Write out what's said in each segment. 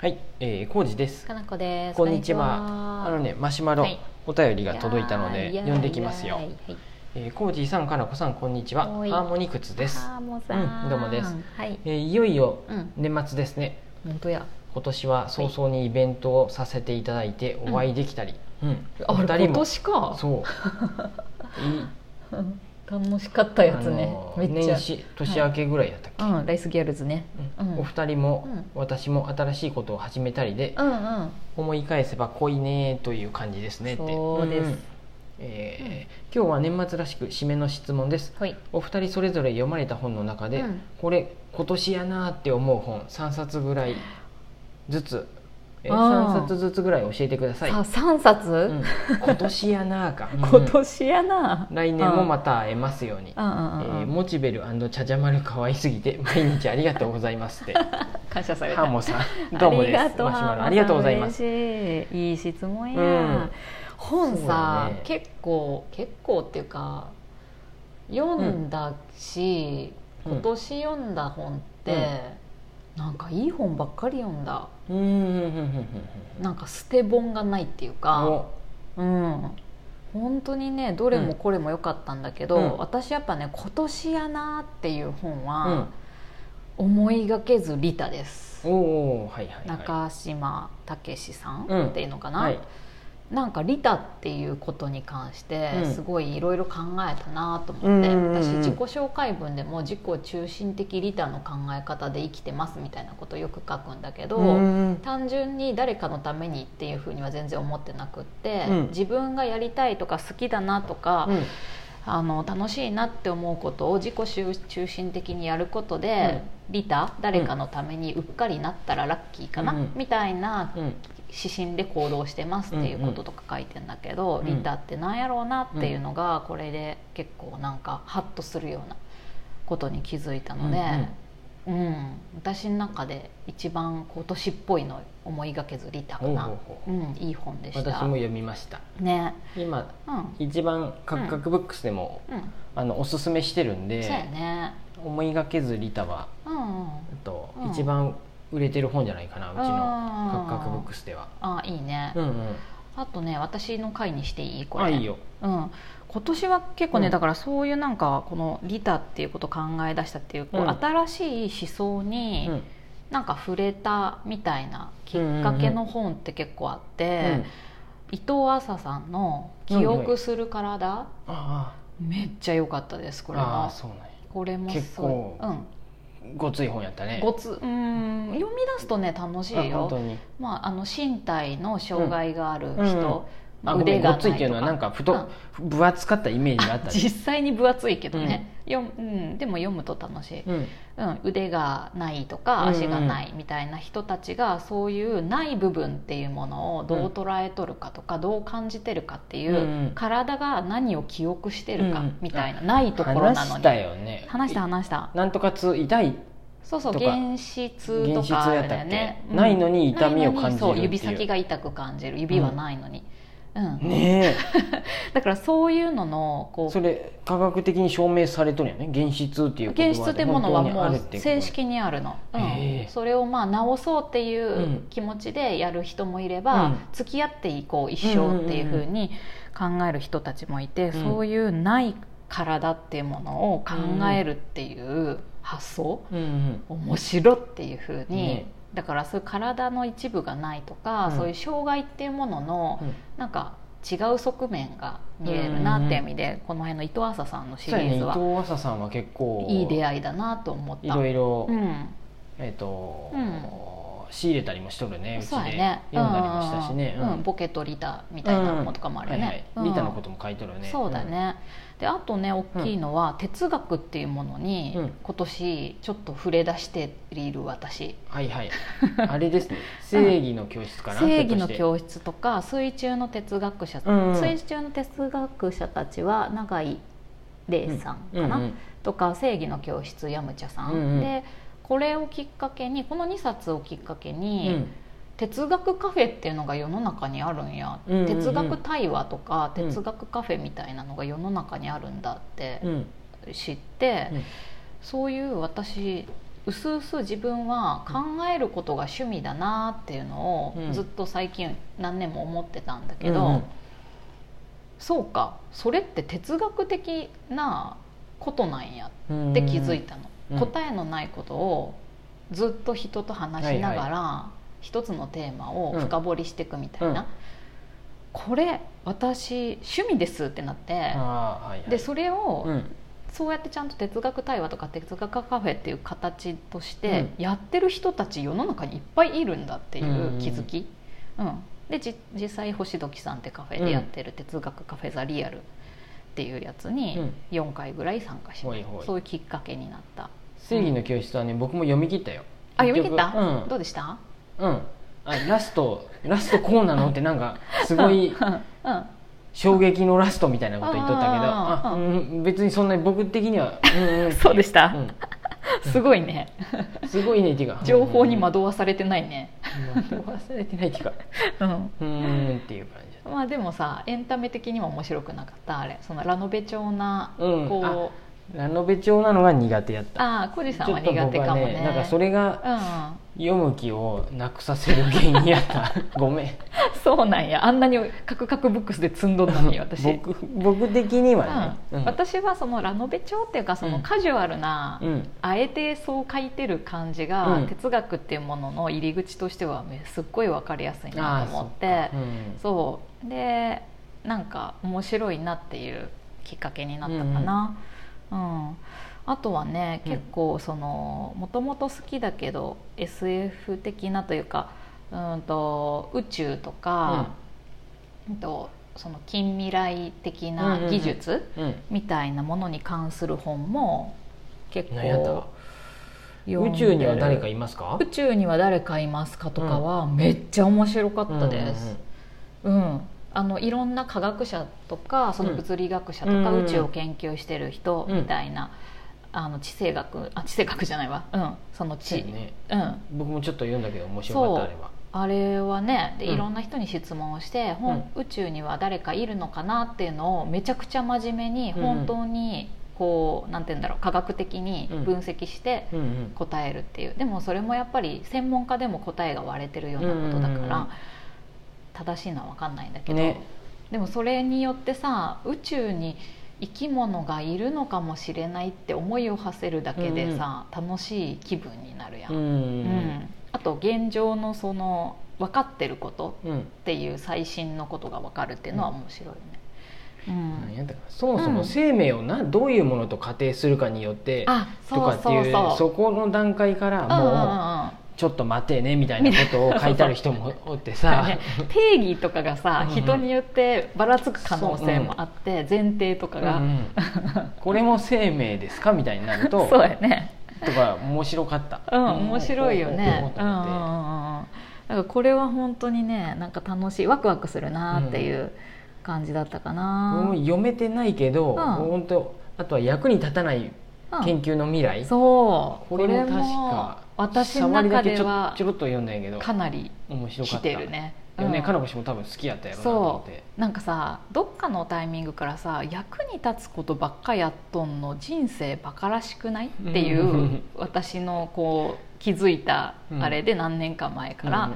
はい、えー、コウジです。かなこです。こんにちは。あのね、マシュマロ、はいお便りが届いたので読んできますよはいえー、コウジさん、かなこさん、こんにちは。ハーモニクツです。うんどうもですはい。えー、いよいようん年末ですね。本当や。今年は早々にイベントをさせていただいてお会いできたり、うん、おあれ今二人も年か。そう。いうん楽しかったやつね。あのーめっちゃ。年始年明けぐらいだったっけ？うん、ライスギャルズね。うんうんお二人も、うん私も新しいことを始めたりで、うんうん。思い返せば濃いねという感じですねってそうですんえー今日は年末らしく締めの質問ですはい。お二人それぞれ読まれた本の中で、うんこれ今年やなって思う本3冊ぐらいずつ、えー、あー。3冊ずつぐらい教えてください、さあ、三冊、うん。今年やなか、うん。今年やな。来年もまた会えますように、うえーうん。モチベルチャジャマル可愛すぎて毎日ありがとうございますって。感謝された。ハーモさんどうもです。ありがとうマシュマロありがとうございます。嬉しいいい質問や、うん。本さ、だね。結構結構っていうか読んだし、うん。今年読んだ本って、なんかいい本ばっかり読んだ。うんうんうんうんうんなんか捨て本がないっていううんか。お。うん。本当にねどれもこれも良かったんだけど、うん。私やっぱね「今年やな」っていう本うんは、思いがけずリタです。はいはいはい中島武史さんうん。っていうのかな、はいなんか利他っていうことに関してうん。すごいいろいろ考えたなと思って、うん私自己紹介文でも自己中心的利他の考え方で生きてますみたいなことをよく書くんだけど、うん。単純に誰かのためにっていうふうには全然思ってなくって、うん。自分がやりたいとか好きだなとか、うんあの楽しいなって思うことを自己中心的にやることで、利他誰かのためにうっかりなったらラッキーかな、うんみたいなうん。指針で行動してますっていうこととか書いてんだけど、うん利他ってなんやろうなっていうのがこれで結構なんかハッとするようなことに気づいたので、うん私の中で一番今年っぽいの思いがけず利他かなほうん、いい本でした。私も読みました。ね。今うん。一番カクカクブックスでも、うん。あのおすすめしてるんでそうやね。思いがけずリタは、うんうん。とうん。一番売れてる本じゃないかなうちのカクカクブックスでは。あいいね、うんうんあとね私の回にしていい？これ。あいいよ。うん、今年は結構ね、うん。だからそういうなんかこの利他っていうことを考え出したっていうこう、うん。新しい思想にうん。なんか触れたみたいなきっかけの本って結構あって、伊藤浅さんの「記憶する体」あめっちゃ良かったですこれああもあそうなんや。これも結すごい構うんごつい本やったね。ごつうん読み出すとね楽しいよ。まあ、あの身体の障害がある人、ああごめんごついっていうのはなんか太、うん。分厚かったイメージがあったね。実際に分厚いけどね、読むうん、でも読むと楽しい、うん。うん、腕がないとかうん。うん足がないみたいな人たちがそういうない部分っていうものをどう捉えとるかとかどう感じてるかっていう、うん。うん体が何を記憶してるかうん。みたいな、ないところなのに。話したよね。話した話した。なんとか痛痛い？そうそう原始痛とかあれだよね。ないのに痛みを感じる指先が痛く感じる。指はないのに、うん。ね だからそういうののこうえそれ科学的に証明されとるよね。原質っていう原質ってものはもう正正式にあるの、うん。それをまあ直そうっていううん気持ちでやる人もいれば、うん。付き合っていこう一生っていうふうに考える人たちもいて、ん。そういうない体っていうものを考えるっていう発想、面白っていうふうに、ねだからそういう体の一部がないとか、うん。そういう障害っていうものの、うん。なんか違う側面が見れるなっていう意味で、この辺の伊藤浅さんのシリーズは藤浅さんは結構いい出会いだなと思った。いろいろうん、えっとうん仕入れたりもしとるねうちで。読んだりもしたしね。うん。うん。ボケとリタみたいなのとかもあるよね、リタのことも書いとるね。そうだね、であとね大きいのは、哲学っていうものに、うん。今年ちょっと触れ出している私。はいはい。あれですね。正義の教室かな正義の室教室とか水中の哲学者、水中の哲学者たちは永井玲さんかな、とか正義の教室ヤムチャさん。でこれをきっかけにこの2冊をきっかけに、うん。哲学カフェっていうのが世の中にあるんや、うんうんうん。哲学対話とかうん。哲学カフェみたいなのが世の中にあるんだってうん。知って、うん。そういう私うすうす自分は考えることが趣味だなっていうのうん。をずっと最近何年も思ってたんだけど、うんうん。そうか。それって哲学的なことなんやって気づいたの、うん答えのないことをずっと人と話しながら、一つのテーマを深掘りしていくみたいな、うん。これ私趣味ですってなって、あーはいはい。でそれを、うん。そうやってちゃんと哲学対話とか哲学カフェっていう形としてやってる人たち世の中にいっぱいいるんだっていう気づき、うん。でじ実際星時さんってカフェでやってる哲学カフェザリアルっていうやつにうん。4回ぐらい参加しました、ほいほい。そういうきっかけになった。正義の教室はね僕も読み切ったよ。あ読み切った、うん。どうでした？うん。あラストラストこうなの？ってなんかすごいうん。うん。衝撃のラストみたいなこと言っとったけどうん、別にそんなに僕的には、うんうん、そうでした。うん。すごいね。すごいねっていうか。情報にま惑わされてないね、忘れてないっていうか。うん、うーんっていう感じまあでもさエンタメ的にも面白くなかった？あれそのラノベ調なうん。こう、ラノベ調なのが苦手やった。ああ小路さんは苦手かもね。はねなんかそれがうん。読む気をなくさせる原因やった。ごめん。そうなんや。あんなにカクカクブックスで積んどんのに 私。僕僕的にはね、うん。私はそのラノベ調っていうかそのうんカジュアルな、うん。あえてそう書いてる感じが、うん。哲学っていうものの入り口としてはねすっごい分かりやすいなと思って。うん。そうでなんか面白いなっていうきっかけになったかな、うん。あとはねうん。結構そのもともと好きだけど SF 的なというかうんと宇宙とか、うん。とその近未来的な技術うん。みたいなものに関する本も結構読んで。宇宙には誰かいますか？宇宙には誰かいますかとかはめっちゃ面白かったです。うん。あのいろんな科学者とかその物理学者とかうん。宇宙を研究してる人みたいな、あの地政学あ地政学じゃないわ、うん、その地、ね。うん、僕もちょっと読んだけど面白かったあれは。あれはねでうん。いろんな人に質問をして、ほん。宇宙には誰かいるのかなっていうのをめちゃくちゃ真面目にうん。本当にこうなんて言うんだろう科学的に分析して答えるっていう。でもそれもやっぱり専門家でも答えが割れてるようなことだから、正しいのは分かんないんだけど、ね。でもそれによってさ宇宙に生き物がいるのかもしれないって思いを馳せるだけでさ、楽しい気分になるやん。うんうんあと現状のその分かってることうん。っていう最新のことが分かるっていうのは面白いね。うん。何やったかな。そもそうもん。生命をなどういうものと仮定するかによってあとかっていうそうそうそこの段階からうんうんうんもうちょっと待てねみたいなことを書いてある人もおってさ。ね。定義とかがさ、うん。うん人によってばらつく可能性もあって、前提とかが、うんうん。これも生命ですかみたいになるとそうやね。とか面白かった。うん面白いよね。ほうんだからこれは本当にねなんか楽しいワクワクするなっていう感じだったかな、もう読めてないけどん本当あとは役に立たないうん研究の未来そうこれも確か私の触りだけちょ中ではちょろっと読んだんやけどかなり来面白かった。てるね。米うん。かなこ氏も多分好きやったやろうなと思っそてう。なんかさどっかのタイミングからさ役に立つことばっかやっとんの人生バカらしくないっていううん。私のこう気づいたあれで何年か前から、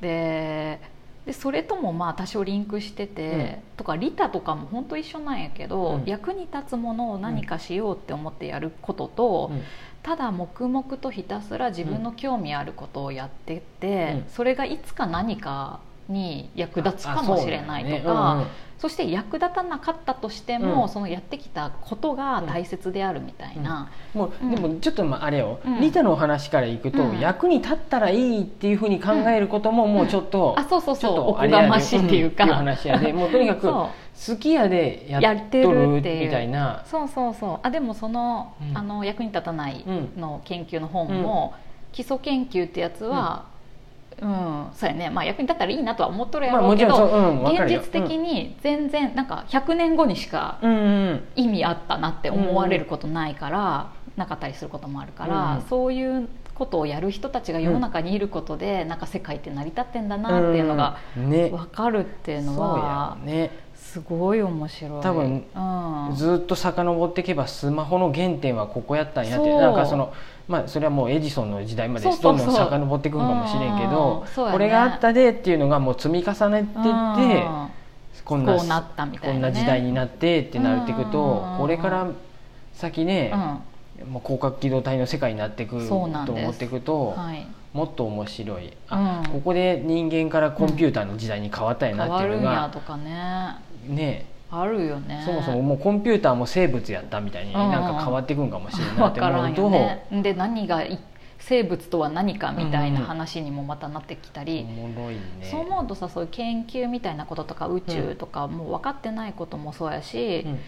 ででそれともまあ多少リンクしてて、とか利他とかも本当一緒なんやけど、うん。役に立つものを何かしようって思ってやることと、うんただ黙々とひたすら自分の興味あることをやってって、うん。それがいつか何かに役立つかもしれないとかあそして役立たなかったとしても、うん。そのやってきたことが大切であるみたいな、うん。もううん。でもちょっとまああれよ、うん。リタのお話からいくと、うん。役に立ったらいいっていうふうに考えることももうちょっと、あそうそうそう。おこがましいっていうか、う話やで。もうとにかくそ好きやでやってとるるっていうみたいな。う。そうそうそう。あでもその,、うん。あの役に立たないうんの研究の本も、基礎研究ってやつは、うん。そうやね、まあ、役に立ったらいいなとは思っとるやまあろうけど、もちろんそう、うん、現実的に全然なんか100年後にしかうんうん。うん意味あったなって思われることないから、なかったりすることもあるから、うんそういうことをやる人たちが世の中にいることで、なんか世界って成り立ってんだなっていうのが分かるっていうのはやねすごい面白い。多分うん、ずっと遡っていけばスマホの原点はここやったんやって。なんかそのまあそれはもうエジソンの時代までどんどん遡っていくんかもしれんけどこれがあったでっていうのがもう積み重ねていってうん。こんなこうなったみたいなね。こんな時代になってってなっていくとうんこれから先ねうん。もう広角機動隊の世界になっていくと思っていくとはい、もっと面白い。あうん。ここで人間からコンピューターの時代に変わったんやなっていうのがやとかねね。あるよね。そもそももうコンピューターも生物やったみたいにうんうん。なんか変わっていくんかもしれんなっ分からんて思うとよね。で何がい生物とは何かみたいな話にもまたなってきたり、おもろいね。そう思うとさそういう研究みたいなこととか宇宙とかもう分かってないこともそうやし、うん。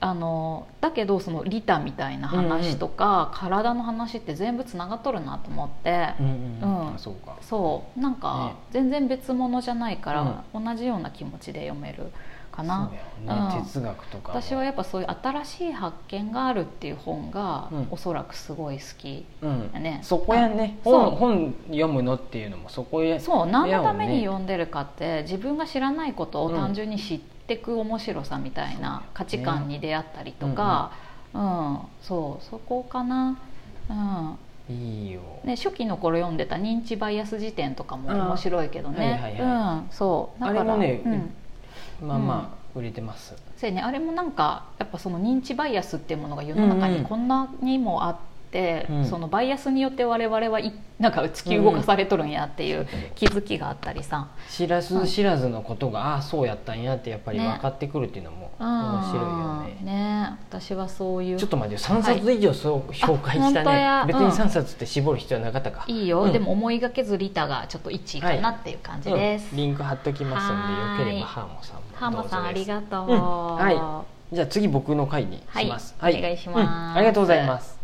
あのだけどその利他みたいな話とか、体の話って全部つながっとるなと思って、うんうんうん。あそうか。そう。なんかね。全然別物じゃないから、同じような気持ちで読めるかな。ね。うん。哲学とかも私はやっぱそういう新しい発見があるっていう本が、うん。おそらくすごい好きうん。やね。そこやんね本本読むのっていうのもそこへそう。何のためにや読んでるかって自分が知らないことを単純に知ってく面白さみたいな価値観に出会ったりとか、うんそう。そこかな、うん。いいよ。ね、初期の頃読んでた認知バイアス辞典とかも面白いけどね、はいはいはうん、そう。だからあれもねうんまあまあ売れてます。そうやね、あれもなんかやっぱその認知バイアスっていうものが世の中にこんなにもあって、うん。そのバイアスによって我々はいなんか突き動かされとるんやっていう気づきがあったりさ、知らず知らずのことがああそうやったんやってやっぱりね。分かってくるっていうのもうん面白いよね。ね。私はそういう。ちょっと待ってよ。3冊以上そう紹介したあ本当や。ね別にうん3冊って絞る必要なかったか。いいよ、うん。でも思いがけずリタがちょっと1位かなっていう感じです、うん。リンク貼っときますんでよければハーモさんもハーモさんありがとう、うん。はじゃあ次僕の回にします。はい。お願いします。うん。ありがとうございます